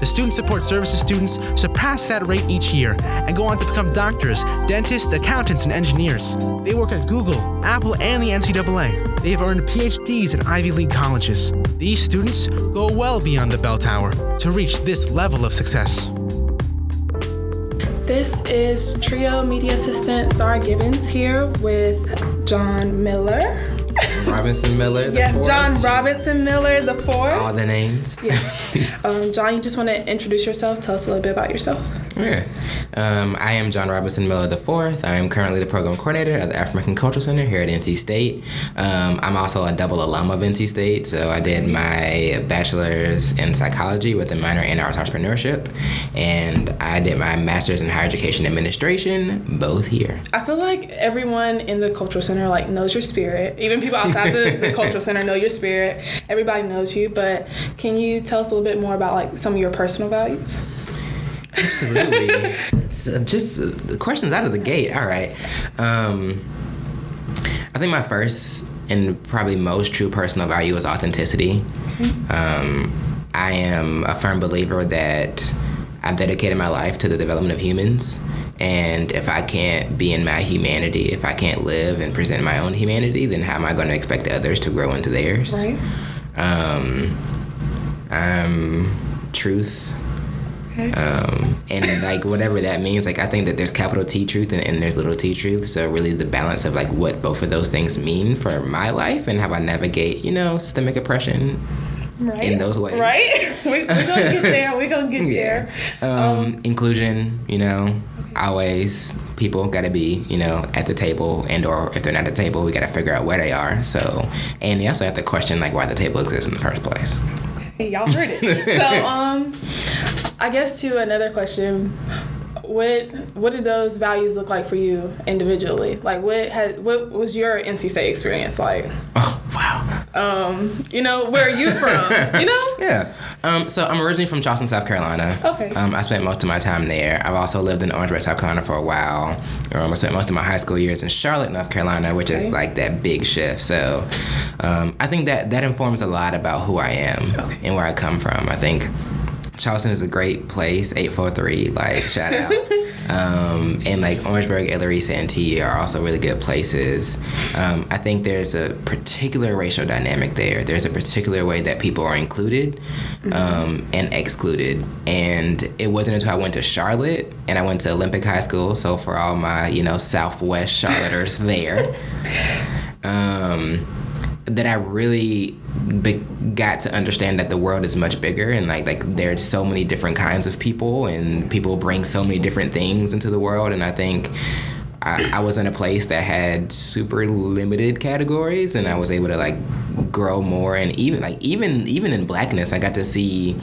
The Student Support Services students surpass that rate each year and go on to become doctors, dentists, accountants, and engineers. They work at Google, Apple, and the NCAA. They have earned PhDs in Ivy League colleges. These students go well beyond the bell tower to reach this level of success. This is Trio Media Assistant Star Gibbons here with John Miller. Robinson Miller. yes, fourth. John Robinson Miller the fourth. All the names. Yes. um, John, you just want to introduce yourself? Tell us a little bit about yourself. Yeah. Um, I am John Robinson Miller IV. I am currently the program coordinator at the African Cultural Center here at NC State. Um, I'm also a double alum of NC State, so I did my bachelor's in psychology with a minor in arts entrepreneurship, and I did my master's in higher education administration, both here. I feel like everyone in the cultural center like knows your spirit. Even people outside the, the cultural center know your spirit. Everybody knows you, but can you tell us a little bit more about like some of your personal values? Absolutely. so just uh, the questions out of the gate. All right. Um, I think my first and probably most true personal value is authenticity. Um, I am a firm believer that I've dedicated my life to the development of humans. And if I can't be in my humanity, if I can't live and present my own humanity, then how am I going to expect others to grow into theirs? Right. Um, um, truth. Okay. Um, and like whatever that means, like I think that there's capital T truth and, and there's little T truth. So really the balance of like what both of those things mean for my life and how I navigate, you know, systemic oppression right. in those ways. Right? we, we're gonna get there. We're gonna get Yeah. there. Um, inclusion, you know, always people got to be, you know, at the table and or if they're not at the table, we got to figure out where they are. So, and you also have to question like why the table exists in the first place. Hey, y'all heard it. so, um, I guess to another question, what what did those values look like for you individually? Like, what had what was your NC State experience like? Oh, wow. Um, you know, where are you from? you know? Yeah. Um, so I'm originally from Charleston, South Carolina. Okay. Um, I spent most of my time there. I've also lived in Orangeburg, South Carolina for a while. Um, I spent most of my high school years in Charlotte, North Carolina, which is like that big shift. So um, I think that that informs a lot about who I am Okay. and where I come from. I think Charleston is a great place. Eight four three, like shout out. um, and like Orangeburg, Elloree, Santee are also really good places. Um, I think there's a particular racial dynamic there. There's a particular way that people are included um, and excluded. And it wasn't until I went to Charlotte and I went to Olympic High School. So for all my you know Southwest Charlotters there. That I really be- got to understand that the world is much bigger and like like there's so many different kinds of people and people bring so many different things into the world. And I think I, I was in a place that had super limited categories and I was able to like grow more. And even like even even in blackness I got to see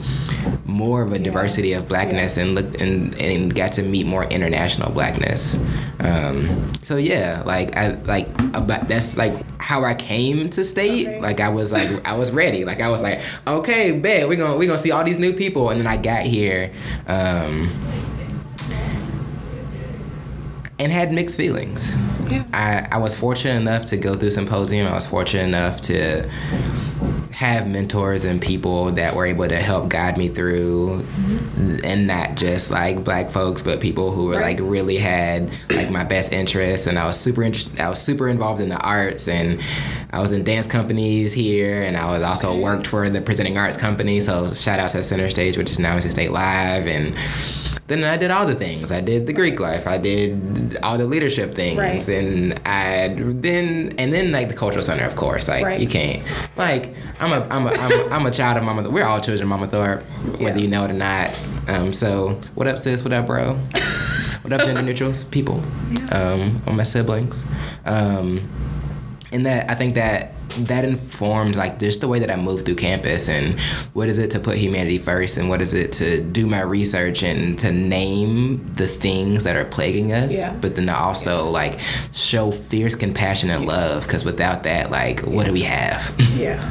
more of a diversity of blackness and look and, and got to meet more international blackness. Um, so yeah like I like about that's like how I came to state. Like I was like I was ready. Like I was like okay bet we're gonna we're gonna see all these new people. And then I got here um, and had mixed feelings. Yeah. I, I was fortunate enough to go through symposium. I was fortunate enough to have mentors and people that were able to help guide me through and not just like black folks but people who were Right. like really had like my best interests and I was super int- I was super involved in the arts and I was in dance companies here and I was also Okay. worked for the presenting arts company so shout out to Center Stage which is now State Live and then I did all the things. I did the Greek life. I did all the leadership things, Right. and I then and then like the cultural center, of course. Like Right. you can't like I'm a I'm a I'm a, I'm a child of Mama. Thorpe. We're all children of Mama Thorpe, whether Yeah. you know it or not. Um, so what up, sis? What up, bro? what up, gender neutrals, people? Um, all my siblings. Um, and that I think that that informed like just the way that I moved through campus and what is it to put humanity first and what is it to do my research and to name the things that are plaguing us, Yeah. but then to also like show fierce compassion and love because without that, like, what do we have? Yeah,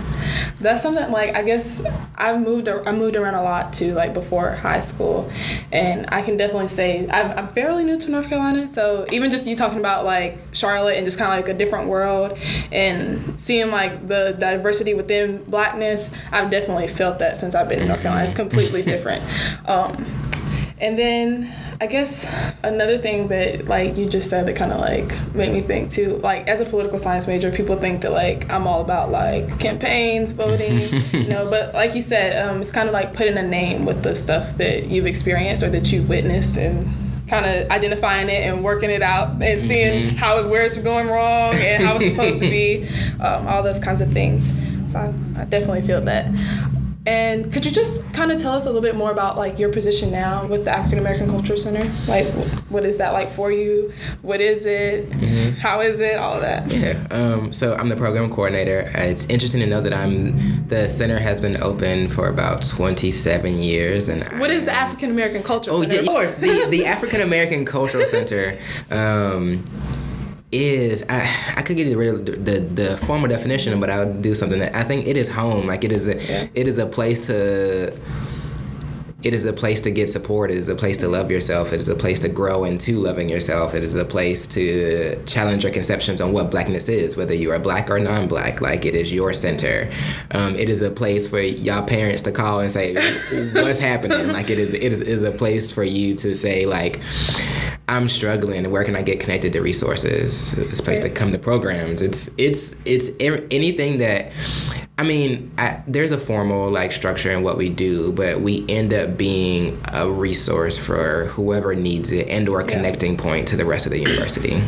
that's something like I guess I moved I moved around a lot too, like before high school, and I can definitely say I'm, I'm fairly new to North Carolina. So even just you talking about like Charlotte and just kind of like a different world and seeing like the diversity within Blackness, I've definitely felt that since I've been in North Carolina. It's completely different. Um, and then I guess another thing that like you just said that kind of like made me think too. Like as a political science major, people think that like I'm all about like campaigns, voting, you know. But like you said, um, it's kind of like putting a name with the stuff that you've experienced or that you've witnessed and kind of identifying it and working it out and seeing how it where it's going wrong and how it's supposed to be, um, all those kinds of things. So I, I definitely feel that. And could you just kind of tell us a little bit more about like your position now with the African American Culture Center? Like, what is that like for you? What is it? How is it? All of that. Yeah. Um, so I'm the program coordinator. It's interesting to know that I'm. The center has been open for about 27 years, and What I- is the African American Culture Oh, Center? yeah, of course. The the African American Cultural Center um, is I, I could give you the, the the formal definition, but I'll do something that I think it is home. Like it is a Yeah. it is a place to. It is a place to get support. It is a place to love yourself. It is a place to grow into loving yourself. It is a place to challenge your conceptions on what blackness is, whether you are black or non-black. Like it is your center. Um, it is a place for y'all parents to call and say, "What's happening?" Like it is. It is, is a place for you to say, like, "I'm struggling. Where can I get connected to resources?" It's a place to come to programs. It's it's it's anything that. I mean, I, there's a formal like structure in what we do, but we end up being a resource for whoever needs it and or a connecting point to the rest of the university.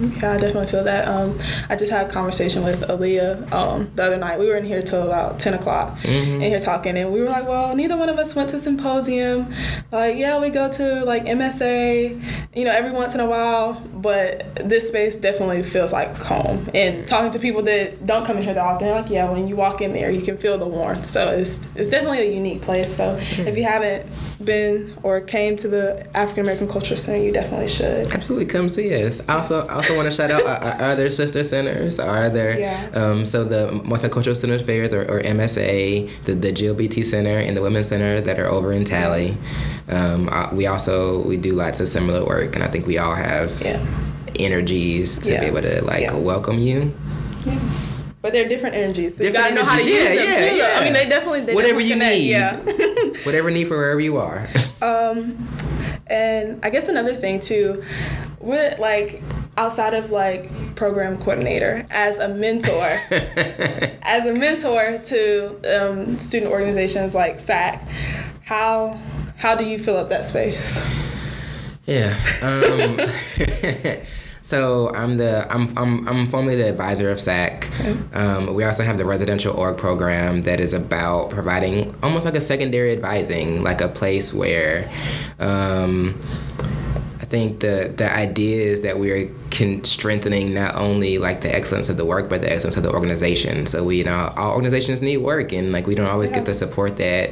Yeah, I definitely feel that. Um, I just had a conversation with Aaliyah um, the other night. We were in here till about 10 o'clock in here talking, and we were like, well, neither one of us went to symposium. Like, yeah, we go to like MSA, you know, every once in a while, but this space definitely feels like home. And talking to people that don't come in here that often, like, yeah, when you walk in there, you can feel the warmth. So it's, it's definitely a unique place. So if you haven't been or came to the African American Cultural Center, you definitely should. Absolutely, come see us. Also, I also want to shout out our, other sister centers. Our other, Yeah. um, so the Multicultural Center Affairs or, or MSA, the the GLBT Center and the Women's Center that are over in Talley. Um, uh, we also we do lots of similar work, and I think we all have Yeah. energies to Yeah. be able to like welcome you. But they're different energies. So Different you gotta know how to energies. use Yeah, them yeah, too. yeah. I mean, they definitely they Whatever definitely you connect, need. Yeah. Whatever need for wherever you are. um, and I guess another thing too, with like outside of like program coordinator as a mentor, as a mentor to um, student organizations like SAC, how how do you fill up that space? Yeah. Um, so I'm the I'm, I'm I'm formerly the advisor of SAC. Um, we also have the residential org program that is about providing almost like a secondary advising, like a place where. Um, I think the the idea is that we are can strengthening not only like the excellence of the work but the excellence of the organization. So we you know all organizations need work and like we don't always get the support that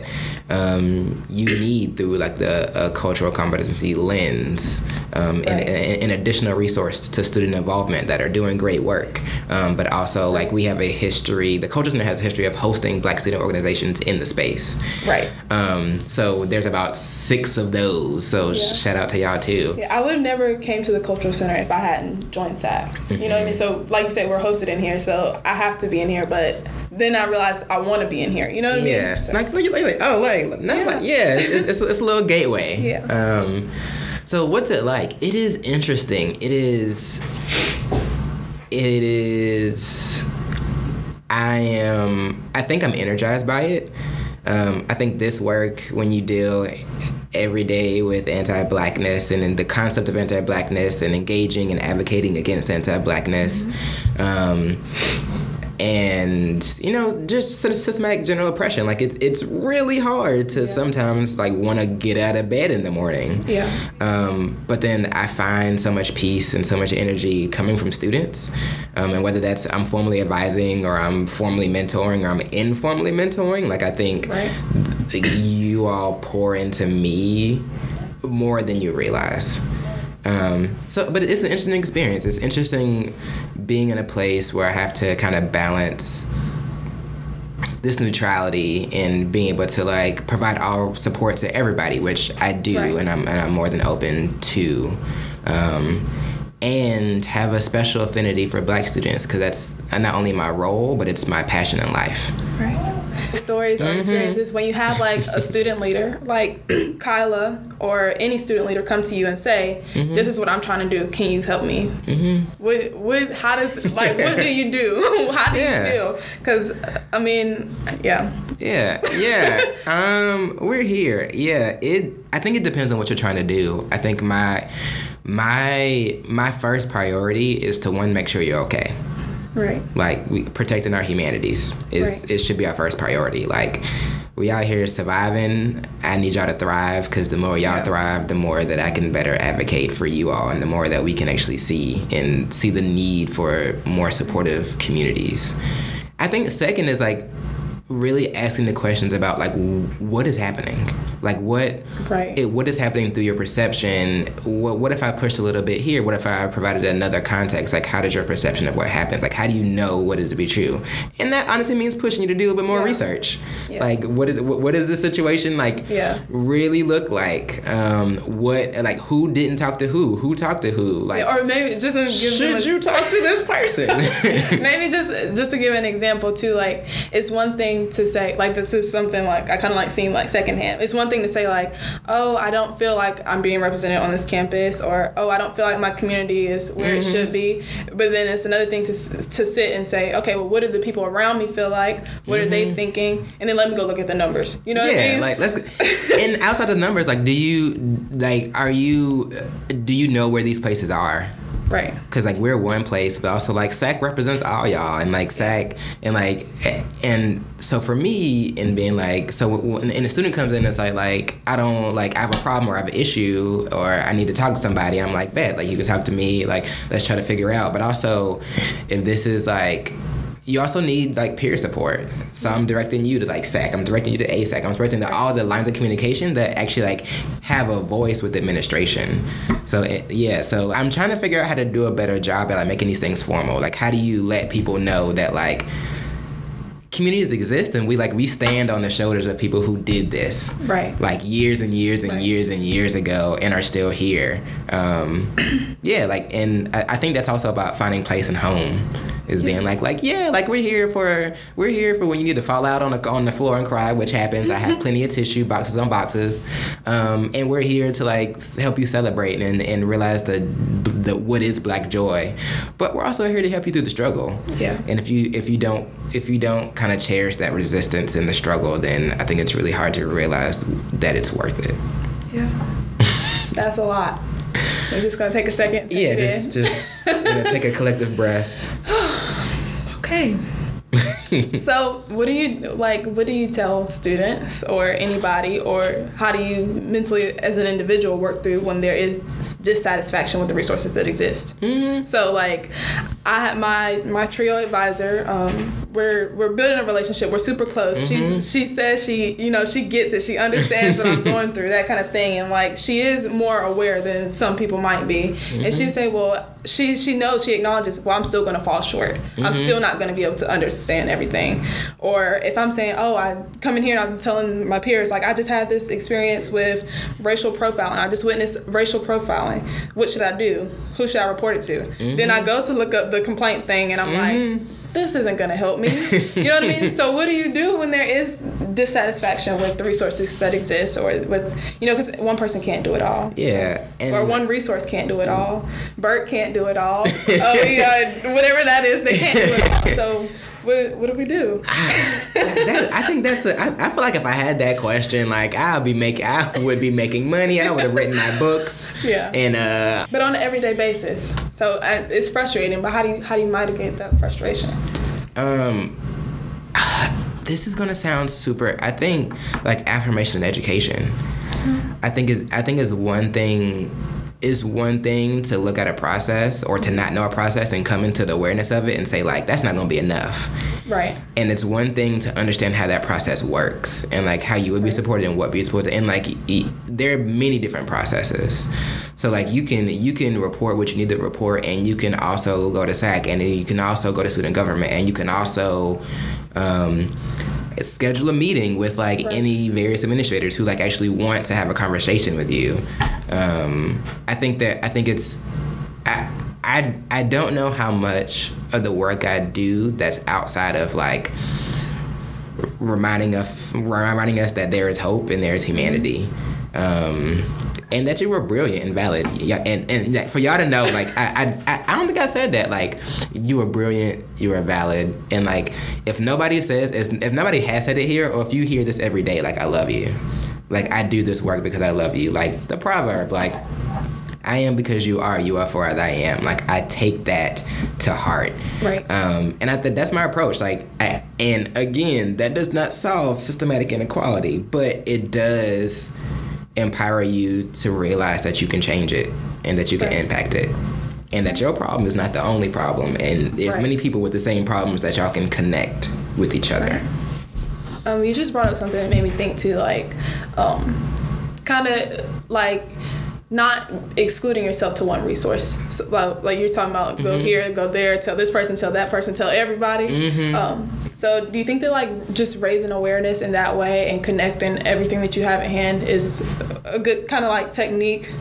um, you need through like the uh, cultural competency lens um, and, Right. and an additional resource to student involvement that are doing great work. Um, but also like we have a history. The Culture Center has a history of hosting Black student organizations in the space. Right. Um, so there's about six of those. So Yeah. shout out to y'all too. Yeah, I would have never came to the cultural center if I hadn't joined SAC. You know what I mean? So, like you said, we're hosted in here, so I have to be in here. But then I realized I want to be in here. You know what I mean? Yeah, So- like, like, like, like, oh, like, not Yeah. like, yeah, it's, it's, it's a little gateway. Yeah. Um, so what's it like? It is interesting. It is. It is. I am. I think I'm energized by it. Um, I think this work, when you deal every day with anti-blackness and in the concept of anti-blackness and engaging and advocating against anti-blackness, um, and you know just sort of systematic general oppression like it's it's really hard to sometimes like want to get out of bed in the morning Yeah. um, but then I find so much peace and so much energy coming from students. Um, and whether that's I'm formally advising or I'm formally mentoring or I'm informally mentoring, like I think Right. you all pour into me more than you realize. Um, so, but it's an interesting experience. It's interesting being in a place where I have to kind of balance this neutrality and being able to like provide all support to everybody, which I do, Right. and I'm and I'm more than open to, um, and have a special affinity for Black students because that's not only my role, but it's my passion in life. Right. Stories or experiences when you have like a student leader, like Kyla or any student leader, come to you and say, "This is what I'm trying to do. Can you help me?" Mm-hmm. What? What? How does like? What do you do? how do Yeah. you feel? Because I mean, yeah. Yeah, yeah. um, we're here. Yeah, it. I think it depends on what you're trying to do. I think my my my first priority is to one make sure you're okay. Right. Like we protecting our humanities is Right. it should be our first priority. Like we out here surviving. I need y'all to thrive because the more y'all Yeah. thrive, the more that I can better advocate for you all, and the more that we can actually see and see the need for more supportive communities. I think second is like really asking the questions about like what is happening? Like what Right. it, what is happening through your perception? What, what if i pushed a little bit here? What if i provided another context? Like how does your perception of what happens? Like how do you know what is to be true? And that honestly means pushing you to do a little bit more Yeah. research. Yeah. like what is what, what does the situation like Yeah. really look like? Um what like who didn't talk to who? Who talked to who? Like Or maybe just to give them should you talk to this person? Maybe just just to give an example too like it's one thing to say like this is something like i kind of like seeing like secondhand. It's one thing to say like oh i don't feel like i'm being represented on this campus or oh i don't feel like my community is where it should mm-hmm. be. But then it's another thing to, to sit and say okay well what do the people around me feel like? What are they mm-hmm. thinking? And then let me go look at the numbers. You know what i yeah, mean? like let's. and outside of the numbers, like, do you like are you do you know where these places are? Right Cause like we're one place, but also like SAC represents all y'all, and like SAC, and like, and so for me, in being like, so when and a student comes in, and it's like, like I don't like I have a problem or I have an issue or I need to talk to somebody. I'm like, bet, like you can talk to me, like let's try to figure out. But also, if this is like you also need like peer support. So I'm directing you to like SAC. I'm directing you to ASAC. I'm directing to all the lines of communication that actually like have a voice with administration. So it, yeah, so I'm trying to figure out how to do a better job at like making these things formal. Like how do you let people know that like communities exist and we like we stand on the shoulders of people who did this Right. like years and years and Right. years and years ago and are still here um yeah like and I, I think that's also about finding place and home is being like like yeah like we're here for we're here for when you need to fall out on the on the floor and cry which happens. I have plenty of tissue boxes on boxes. Um and we're here to like help you celebrate and and realize the the what is black joy. But we're also here to help you through the struggle. Yeah. and if you if you don't if you don't kind of cherish that resistance and the struggle then i think it's really hard to realize that it's worth it. Yeah. That's a lot we're just gonna take a second take yeah in. just just you know, take a collective breath Okay. so, what do you like? What do you tell students or anybody, or how do you mentally, as an individual, work through when there is dissatisfaction with the resources that exist? Mm-hmm. So, like, I have my my trio advisor. Um, we're we're building a relationship. we're super close. She mm-hmm. she says she you know she gets it. She understands what I'm going through, that kind of thing, and like she is more aware than some people might be. And mm-hmm. she say, well, she she knows she acknowledges. Well, I'm still gonna fall short. I'm still not gonna be able to understand everything. Or if I'm saying, oh, I come in here and I'm telling my peers like I just had this experience with racial profiling. I just witnessed racial profiling. What should I do? Who should I report it to? Then I mm-hmm. go to look up the complaint thing, and I'm like mm-hmm. this isn't going to help me. You know what I mean? So what do you do when there is dissatisfaction with the resources that exist or with, you know, because one person can't do it all. Yeah, and- or one resource can't do it mm. all. Bert can't do it all. oh, yeah, whatever that is, they can't do it all. So what, what do we do? that, I think that's a, I, I feel like if I had that question, like I'll be make I would be making money. I would have written my books. Yeah. And uh, But on an everyday basis. So uh, it's frustrating, but how do you, how do you mitigate that frustration? Um, this is gonna sound super. I think like affirmation and education. I think is I think is one thing is one thing to look at a process or to not know a process and come into the awareness of it and say like that's not gonna be enough. Right. And it's one thing to understand how that process works and like how you would be supported and what be supported and like e- there are many different processes. So like you can you can report what you need to report and you can also go to SAC and then you can also go to student government and you can also um, schedule a meeting with like Right. any various administrators who like actually want to have a conversation with you. Um, I think that I think it's I, I I don't know how much of the work I do that's outside of like reminding us reminding us that there is hope and there is humanity. Um, and that you were brilliant and valid, yeah. And and for y'all to know, like I, I I don't think I said that. Like you were brilliant, you were valid, and like if nobody says, if nobody has said it here, or if you hear this every day, like I love you, like I do this work because I love you. Like the proverb, like I am because you are. You are for as I am. Like I take that to heart. Right. Um, and I think that's my approach. Like, I, and again, that does not solve systematic inequality, but it does empower you to realize that you can change it and that you can Right. impact it. And that your problem is not the only problem, and there's Right. many people with the same problems that y'all can connect with each other. Um, you just brought up something that made me think too, like, um, kind of like not excluding yourself to one resource. So, like, like you're talking about, go here, go there, tell this person, tell that person, tell everybody. Um, so, do you think that like just raising awareness in that way and connecting everything that you have at hand is a good kind of like technique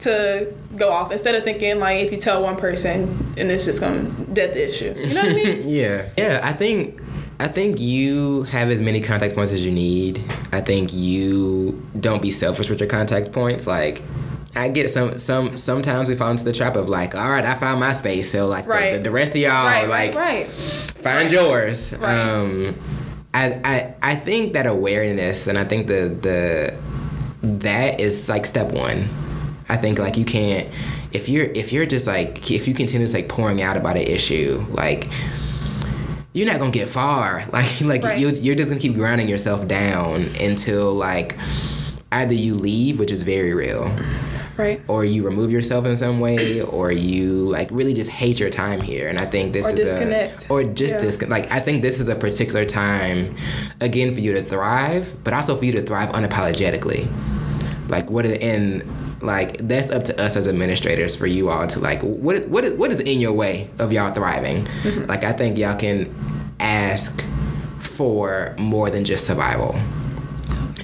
to go off instead of thinking like if you tell one person and it's just gonna dead the issue. You know what I mean? Yeah. Yeah, I think I think you have as many contact points as you need. I think you don't be selfish with your contact points. Like I get some some sometimes we fall into the trap of like, all right, I found my space, so like the- Right. the, the rest of y'all right, like right, right. find yours. Um, I, I I think that awareness and I think the the that is like step one. I think like you can't if you're if you're just like if you continue to like pouring out about an issue like you're not gonna get far like like Right. you you're just gonna keep grinding yourself down until like either you leave which is very real Right. or you remove yourself in some way, or you like really just hate your time here. And I think this Or is disconnect. a or just Yeah. disconnect. Like I think this is a particular time, again, for you to thrive, but also for you to thrive unapologetically. Like what and like that's up to us as administrators for you all to like what what is, what is in your way of y'all thriving. Mm-hmm. Like I think y'all can ask for more than just survival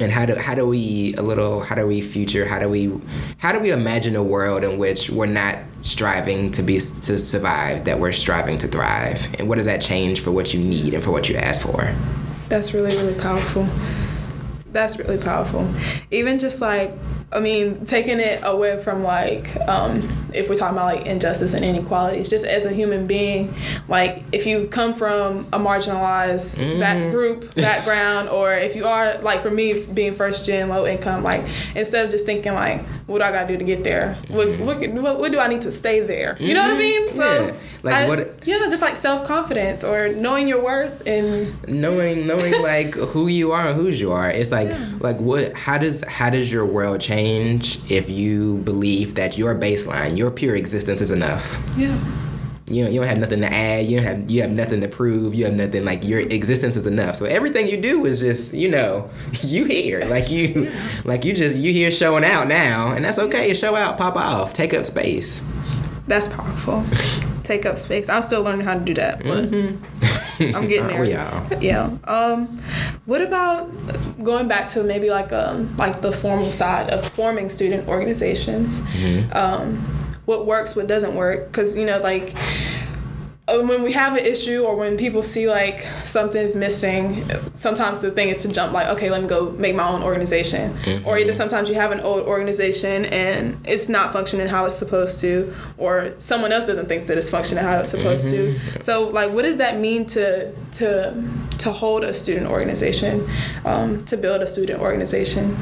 and how do how do we a little how do we future how do we how do we imagine a world in which we're not striving to be to survive that we're striving to thrive and what does that change for what you need and for what you ask for That's really, really powerful. That's really powerful. Even just like, I mean, taking it away from like, um, if we're talking about like injustice and inequalities, just as a human being, like if you come from a marginalized back group background, or if you are like for me being first gen low income, like instead of just thinking like, what do I gotta do to get there? What, mm-hmm. what, what, what do I need to stay there? You know what I mm-hmm. mean? So, Yeah. Like, I- what- Yeah, just like self confidence or knowing your worth and knowing knowing like who you are and whose you are it's like like what how does how does your world change if you believe that your baseline your pure existence is enough yeah. You don't, you don't have nothing to add you don't have you have nothing to prove you have nothing like your existence is enough so everything you do is just you know you here like you like you just you here showing out now and that's okay show out pop off take up space That's powerful. Take up space. I'm still learning how to do that, but I'm getting there. all? Yeah. Um, what about going back to maybe like um like the formal side of forming student organizations? Um, what works, what doesn't work? Because you know, like uh, when we have an issue or when people see like something's missing, sometimes the thing is to jump like, okay, let me go make my own organization. Or either sometimes you have an old organization and it's not functioning how it's supposed to, or someone else doesn't think that it's functioning how it's supposed to. So like, what does that mean to to to hold a student organization, um, to build a student organization?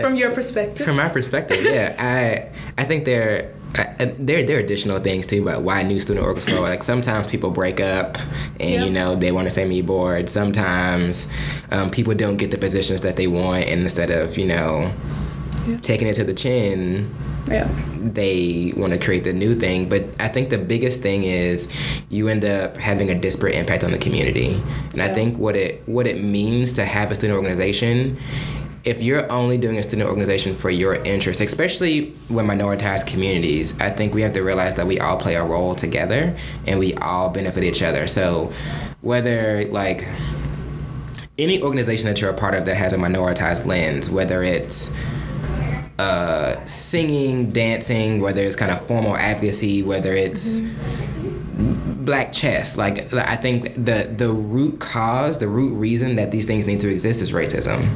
From your perspective. from my perspective yeah i i think there I, there there are additional things too about why new student orgs grow. Like sometimes people break up, and Yeah. you know they want to say me board. Sometimes um, people don't get the positions that they want, and instead of you know Yeah. taking it to the chin, Yeah. they want to create the new thing. But I think the biggest thing is you end up having a disparate impact on the community. And I think what it what it means to have a student organization, if you're only doing a student organization for your interests, especially with minoritized communities, I think we have to realize that we all play a role together and we all benefit each other. So whether like any organization that you're a part of that has a minoritized lens, whether it's uh, singing, dancing, whether it's kind of formal advocacy, whether it's black chess. Like I think the the root cause, the root reason that these things need to exist is racism.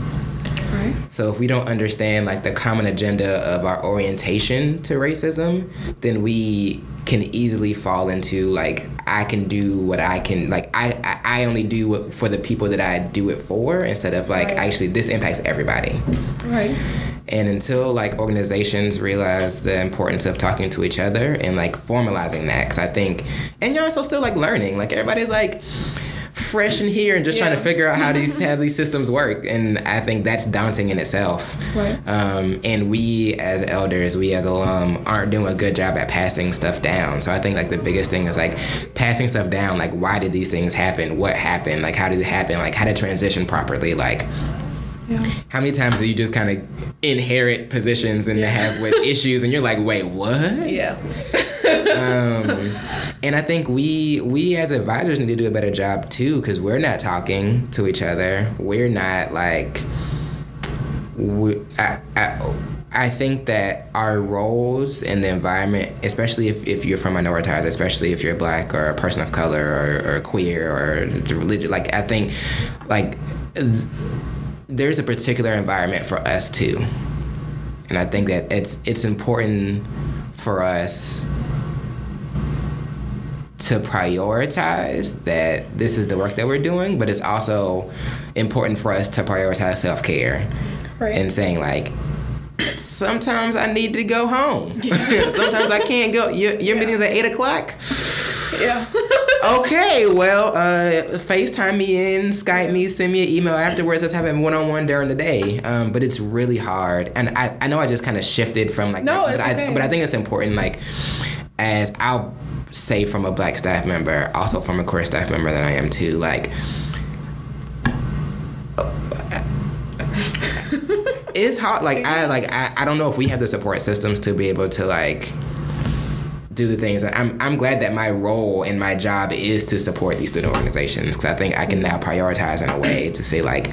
So if we don't understand like the common agenda of our orientation to racism, then we can easily fall into like I can do what I can like I I, I only do it for the people that I do it for instead of like Right. actually this impacts everybody. Right. And until like organizations realize the importance of talking to each other and like formalizing that, because I think, and you're also still like learning. Like everybody's like fresh in here and just trying to figure out how these how these systems work, and I think that's daunting in itself. Right. Um, and we as elders, we as alum, aren't doing a good job at passing stuff down. So I think like the biggest thing is like passing stuff down. Like why did these things happen? What happened? Like how did it happen? Like how to transition properly? Like Yeah. how many times do you just kind of inherit positions and have with issues and you're like, wait, what? Yeah. Um, and I think we we as advisors need to do a better job too because we're not talking to each other. We're not like. We, I, I, I think that our roles in the environment, especially if, if you're from minoritized, especially if you're black or a person of color or, or queer or religious, like I think, like th- there's a particular environment for us too, and I think that it's it's important for us to prioritize that this is the work that we're doing, but it's also important for us to prioritize self care Right. and saying like. Sometimes I need to go home. Sometimes I can't go. Your, your meeting's at eight o'clock. yeah. Okay, well, uh, FaceTime me in, Skype me, send me an email afterwards. Let's have a one on one during the day. Um, but it's really hard, and I, I know I just kind of shifted from like, No, but it's I okay. but I think it's important. Like, as I'll say from a black staff member, also from a queer staff member that I am too. Like, uh, it's hard. Like I like I, I don't know if we have the support systems to be able to like do the things. I'm I'm glad that my role and my job is to support these student organizations because I think I can now prioritize in a way to say like.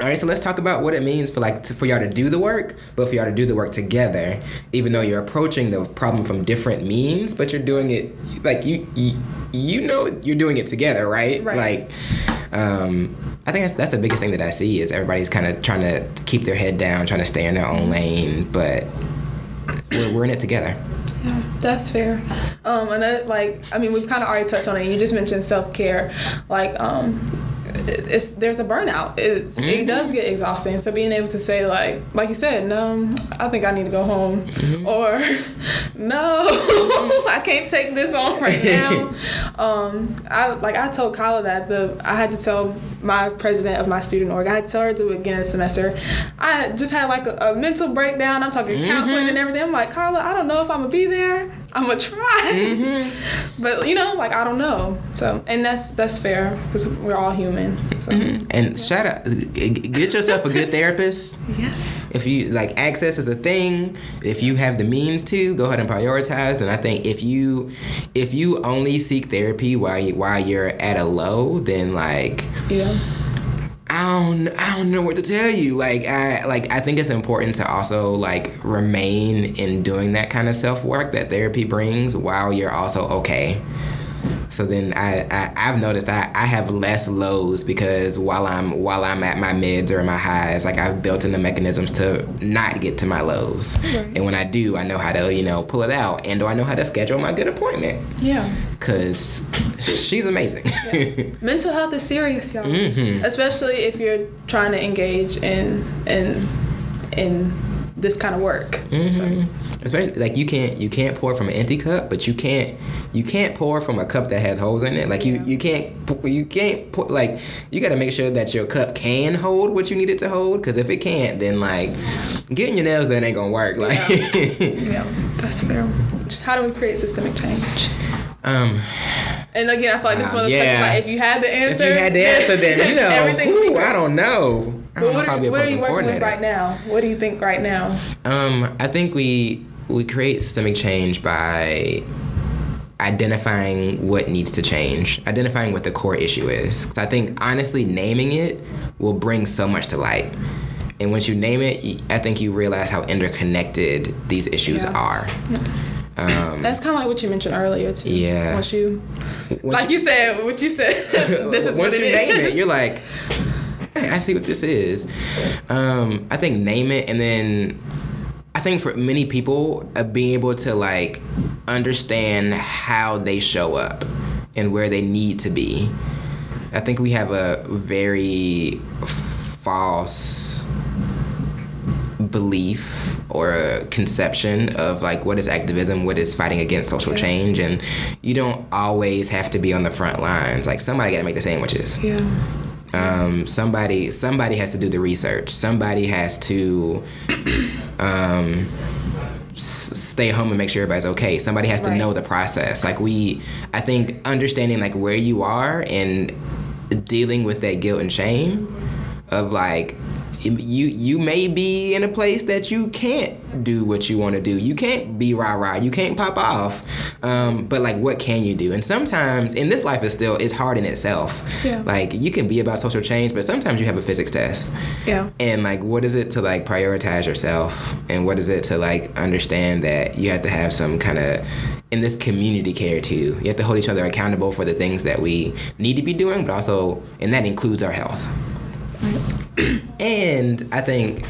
All right, so let's talk about what it means for like to, for y'all to do the work, but for y'all to do the work together, even though you're approaching the problem from different means, but you're doing it like you you, you know you're doing it together, right? Right. Like, um, I think that's that's the biggest thing that I see is everybody's kind of trying to keep their head down, trying to stay in their own lane, but we're, we're in it together. Yeah, that's fair. Um, another like, I mean, we've kind of already touched on it. You just mentioned self care. Like, um, it's there's a burnout. It's, It mm-hmm. does get exhausting. So being able to say like, like you said, no, I think I need to go home, mm-hmm. or no, I can't take this on right now. um, I like I told Kyla that the I had to tell my president of my student org. I had to tell her at the beginning of the semester. I just had like a, a mental breakdown. I'm talking counseling mm-hmm. and everything. I'm like, Kyla, I don't know if I'm gonna be there. I'm gonna try, mm-hmm. but you know, like I don't know. So, and that's that's fair because we're all human. So, mm-hmm. And shout out, get yourself a good therapist. yes, If you like access is a thing, if you have the means to, go ahead and prioritize. And I think if you if you only seek therapy while you, while you're at a low, then like yeah, I don't I don't know what to tell you. Like I like I think it's important to also like remain in doing that kind of self work that therapy brings while you're also okay. So then I, I I've noticed I, I have less lows because while I'm while I'm at my mids or my highs, like I've built in the mechanisms to not get to my lows. Right. And when I do, I know how to, you know, pull it out and do I know how to schedule my good appointment. yeah. Cause she's amazing. Mental health is serious, y'all. Mhm. Especially if you're trying to engage in in in this kind of work. Mhm. Especially like you can't you can't pour from an empty cup, but you can't you can't pour from a cup that has holes in it. Like you you can't you can't pour, like you got to make sure that your cup can hold what you need it to hold. Because if it can't, then like getting your nails done ain't gonna work. Like Yeah, that's fair. How do we create systemic change? um. And again, I feel like this is one of those Yeah. questions. Like, if you had the answer, If you had the answer, then you know. everything. Ooh. I don't know. I don't what I'll are, what are you working with right now? What do you think right now? Um, I think we we create systemic change by identifying what needs to change, identifying what the core issue is. 'Cause I think honestly, naming it will bring so much to light. And once you name it, I think you realize how interconnected these issues Yeah. are. Um, That's kind of like what you mentioned earlier too. Yeah. Once you, once like you said, what you said, this is once you name is. it, you're like, "Hey, I see what this is. Um, I think name it, and then think for many people, uh, being able to like understand how they show up and where they need to be. I think we have a very false belief or a conception of like what is activism, what is fighting against social change, and you don't always have to be on the front lines. Like somebody got to make the sandwiches. yeah. Um, somebody somebody has to do the research. Somebody has to um, s- stay home and make sure everybody's okay. Somebody has to Right. know the process. Like we, I think understanding like where you are and dealing with that guilt and shame of like you you may be in a place that you can't do what you want to do. You can't be rah rah. You can't pop off. Um, but like, what can you do? And sometimes, in this life, is still it's hard in itself. Yeah. Like you can be about social change, but sometimes you have a physics test. Yeah. And like, what is it to like prioritize yourself? And what is it to like understand that you have to have some kind of in this community care too. You have to hold each other accountable for the things that we need to be doing, but also, and that includes our health. And I think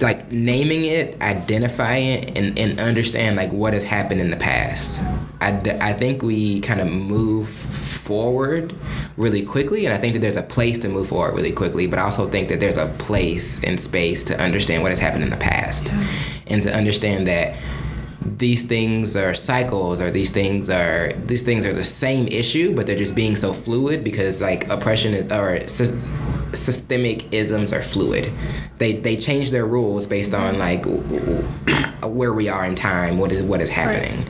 like naming it, identifying it, and, and understand like what has happened in the past. I, d- I think we kind of move forward really quickly, and I think that there's a place to move forward really quickly, but I also think that there's a place and space to understand what has happened in the past and to understand that these things are cycles or these things are these things are the same issue but they're just being so fluid because like oppression or sy- systemic isms are fluid. They they change their rules based on like where we are in time what is what is happening.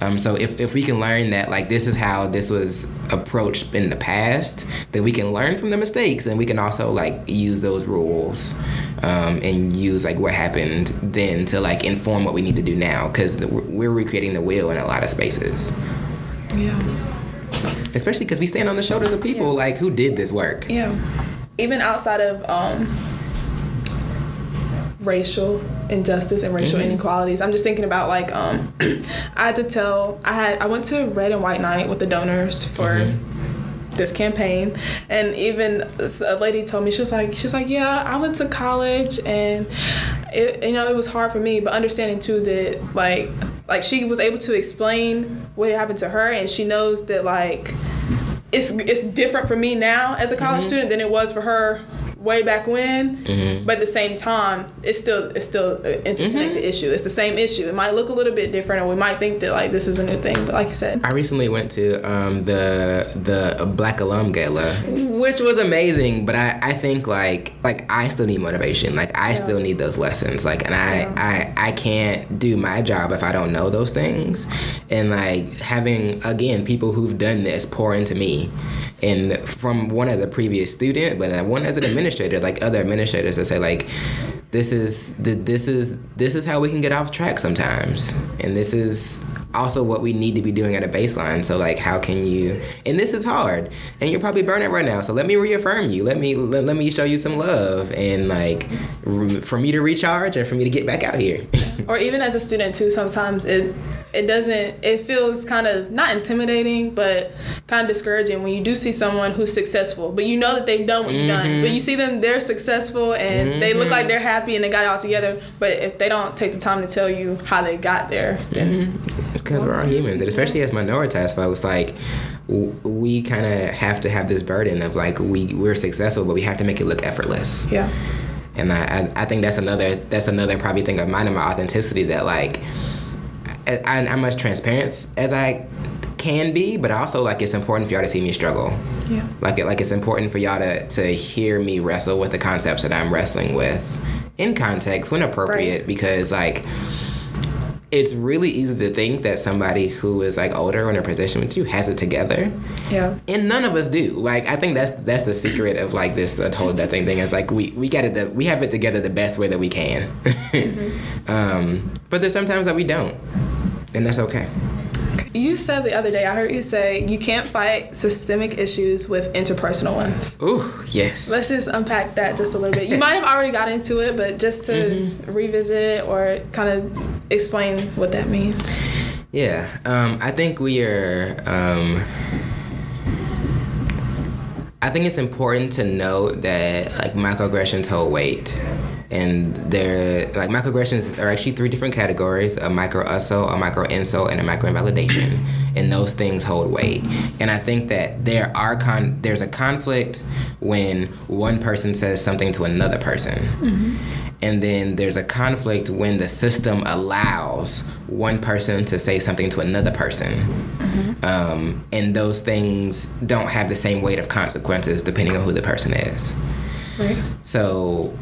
Um, so if, if we can learn that like this is how this was approached in the past then we can learn from the mistakes and we can also like use those rules um, and use like what happened then to like inform what we need to do now because we're recreating the wheel in a lot of spaces. Yeah. especially because we stand on the shoulders of people like who did this work. Yeah. Even outside of um, racial injustice and racial inequalities, I'm just thinking about like um, I had to tell I had I went to Red and White Night with the donors for. This campaign, and even a lady told me she was like she was like yeah I went to college and it you know it was hard for me but understanding too that like like she was able to explain what happened to her and she knows that like it's it's different for me now as a college Mm-hmm. student than it was for her way back when. But at the same time, it's still it's still an interconnected Mm-hmm. issue. It's the same issue. It might look a little bit different, or we might think that like this is a new thing. But like you said, I recently went to um, the the Black Alum Gala, which was amazing. But I, I think like like I still need motivation. Like I still need those lessons. Like and I, I I can't do my job if I don't know those things. And like having again people who've done this pour into me. And from one as a previous student, but one as an administrator, like other administrators that say like, this is the, this is this is how we can get off track sometimes, and this is also what we need to be doing at a baseline. So like, how can you? And this is hard, and you're probably burning right now. So let me reaffirm you. Let me let, let me show you some love, and like for me to recharge and for me to get back out here. or even as a student too, sometimes it it doesn't it feels kind of not intimidating but kind of discouraging when you do see someone who's successful. But you know that they've done what you've done. But you mm-hmm. see them they're successful and they look like mm-hmm. they're happy and they got it all together. But if they don't take the time to tell you how they got there then mm-hmm. because we're all humans, and especially as minoritized folks, like we kind of have to have this burden of like we we're successful, but we have to make it look effortless. yeah. And I, I think that's another that's another probably thing of mine and my authenticity that like I, I'm as transparent as I can be, but also like it's important for y'all to see me struggle. Yeah. Like it, like it's important for y'all to to hear me wrestle with the concepts that I'm wrestling with in context when appropriate, Right. because like it's really easy to think that somebody who is like older or in a position with you has it together. Yeah. And none of us do. Like I think that's that's the secret of like this uh, whole that thing thing. Is like we we got it. The, we have it together the best way that we can. um, but there's sometimes that we don't, and that's okay. You said the other day, I heard you say you can't fight systemic issues with interpersonal ones. Ooh, yes. Let's just unpack that just a little bit. You might have already got into it, but just to Mm-hmm. revisit it or kind of explain what that means. Yeah, um, I think we are. Um, I think it's important to note that like microaggressions hold weight, and they're like microaggressions are actually three different categories: a micro assault, a micro insult, and a micro invalidation. And those things hold weight. And I think that there are con there's a conflict when one person says something to another person. And then there's a conflict when the system allows one person to say something to another person. Um, and those things don't have the same weight of consequences depending on who the person is. Right. So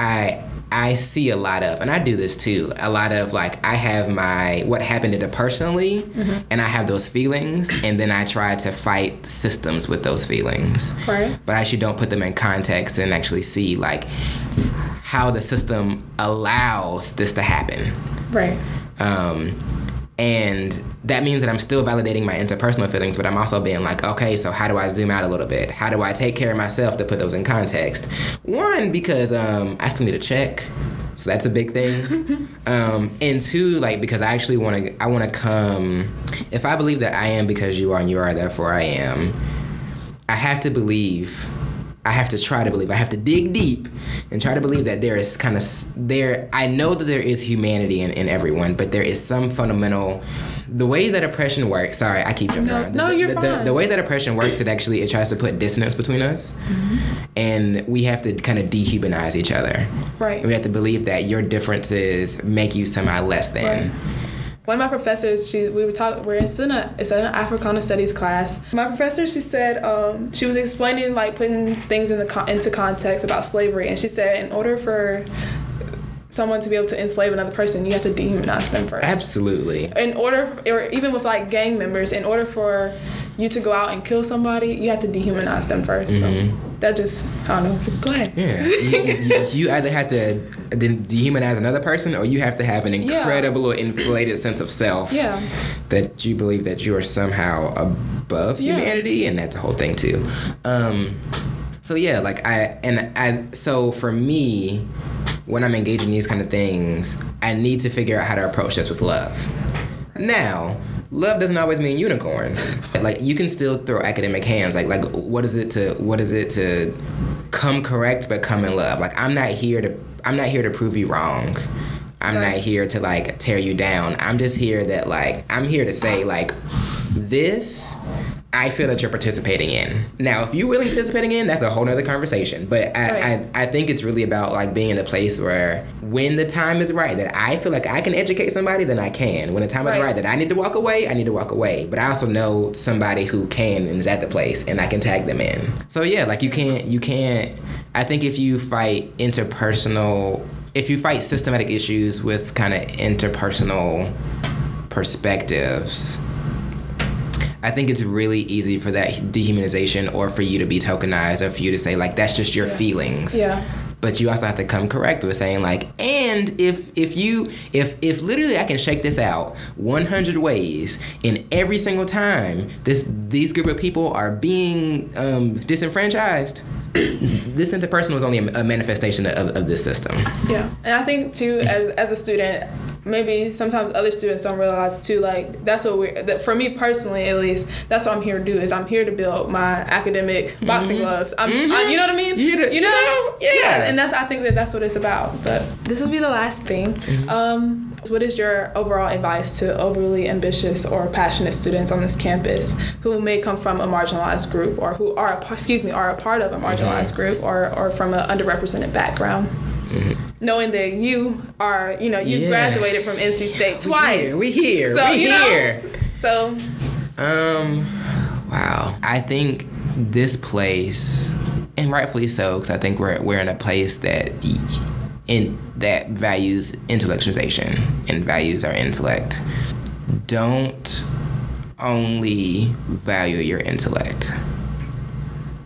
I I see a lot of, and I do this too. A lot of like I have my what happened interpersonally, and I have those feelings, and then I try to fight systems with those feelings. Right. But I actually don't put them in context and actually see like how the system allows this to happen. Right. Um, and that means that I'm still validating my interpersonal feelings, but I'm also being like, okay, so how do I zoom out a little bit? How do I take care of myself to put those in context? One, because um, I still need a check. So that's a big thing. um, and two, like because I actually want to, I want to come. If I believe that I am because you are and you are therefore I am, I have to believe. I have to try to believe. I have to dig deep and try to believe that there is kind of there. I know that there is humanity in, in everyone, but there is some fundamental. The ways that oppression works. Sorry, I keep jumping No, around. no, the, you're the, fine. The, the way that oppression works, it actually it tries to put dissonance between us, and we have to kind of dehumanize each other. Right. We have to believe that your differences make you somehow less than. Right. One of my professors, she we were talking. We're in a it's an Africana Studies class. My professor, she said, um, she was explaining like putting things in the con- into context about slavery, and she said, in order for someone to be able to enslave another person, you have to dehumanize them first. Absolutely. In order, or even with like gang members, in order for you to go out and kill somebody, you have to dehumanize them 1st So that just I don't know. Go ahead. Yeah. you, you, you either have to de- dehumanize another person or you have to have an Yeah. incredible inflated sense of self Yeah. that you believe that you are somehow above Yeah. humanity and that's a whole thing too. Um, so yeah, like I and I so for me when I'm engaging in these kind of things, I need to figure out how to approach this with love. Now, love doesn't always mean unicorns. Like you can still throw academic hands. Like like what is it to what is it to come correct but come in love? Like I'm not here to I'm not here to prove you wrong. I'm Right. not here to like tear you down. I'm just here that like I'm here to say like this I feel that you're participating in. Now, if you're willing participating in, that's a whole nother conversation. But I, Right. I, I think it's really about like being in a place where when the time is right, that I feel like I can educate somebody, then I can. When the time is Right. right that I need to walk away, I need to walk away. But I also know somebody who can and is at the place and I can tag them in. So yeah, like you can't you can't I think if you fight interpersonal if you fight systematic issues with kind of interpersonal perspectives, I think it's really easy for that dehumanization or for you to be tokenized or for you to say like that's just your Yeah. feelings. Yeah. But you also have to come correct with saying like, and if if you if if literally I can shake this out 100 ways, and every single time this these group of people are being um, disenfranchised, this interpersonal is only a, a manifestation of, of this system. Yeah, and I think too, as as a student, maybe sometimes other students don't realize too. Like that's what we're. That for me personally, at least, that's what I'm here to do. Is I'm here to build my academic boxing gloves. I'm, I, you know what I mean? Mm-hmm. You know- know? yeah. And that's I think that that's what it's about. But this will be the last thing. Mm-hmm. Um, what is your overall advice to overly ambitious or passionate students on this campus who may come from a marginalized group or who are excuse me are a part of a Mm-hmm. marginalized group or or from an underrepresented background? Knowing that you are, you know, you Yeah. graduated from NC State We twice. here, we here, So, we you know, here. So, Um, wow. I think this place, and rightfully so, because I think we're we're in a place that in that values intellectualization and values our intellect. Don't only value your intellect.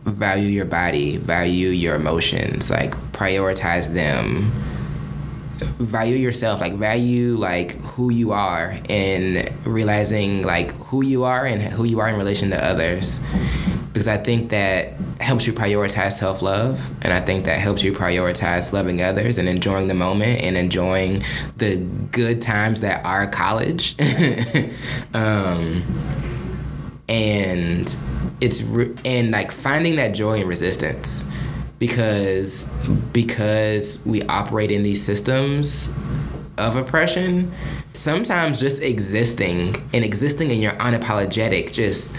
Value your body. Value your emotions. Like prioritize them. Value yourself like value like who you are and realizing like who you are and who you are in relation to others. Because i think that helps you prioritize self-love and i think that helps you prioritize loving others and enjoying the moment and enjoying the good times that are college. Um, and it's re- and like finding that joy in resistance because because we operate in these systems of oppression sometimes just existing and existing in your unapologetic just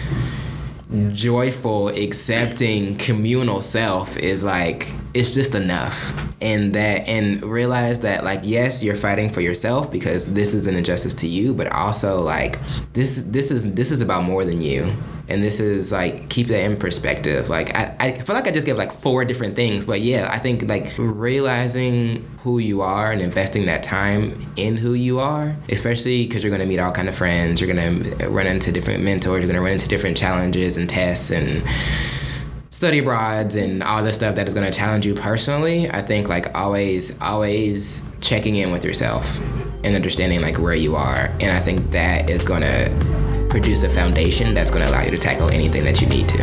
joyful accepting communal self is like it's just enough. And that and realize that like yes you're fighting for yourself because this is an injustice to you but also like this this is this is about more than you and this is like keep that in perspective. Like I, I feel like i just gave like four different things. But yeah i think like realizing who you are and investing that time in who you are especially because you're going to meet all kind of friends you're going to um, run into different mentors you're going to run into different challenges and tests and study abroads and all the stuff that is going to challenge you personally i think like always always checking in with yourself and understanding like where you are. And i think that is going to produce a foundation that's going to allow you to tackle anything that you need to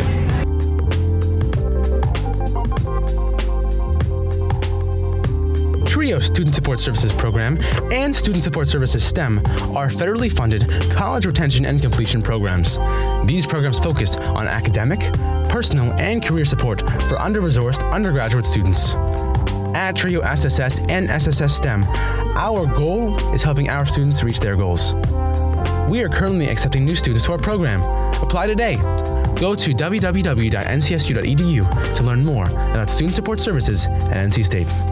TRIO Student Support Services Program and Student Support Services STEM are federally funded college retention and completion programs. These programs focus on academic, personal, and career support for under resourced undergraduate students. At TRIO SSS and SSS STEM, our goal is helping our students reach their goals. We are currently accepting new students to our program. Apply today. Go to www.ncsu.edu to learn more about student support services at NC State.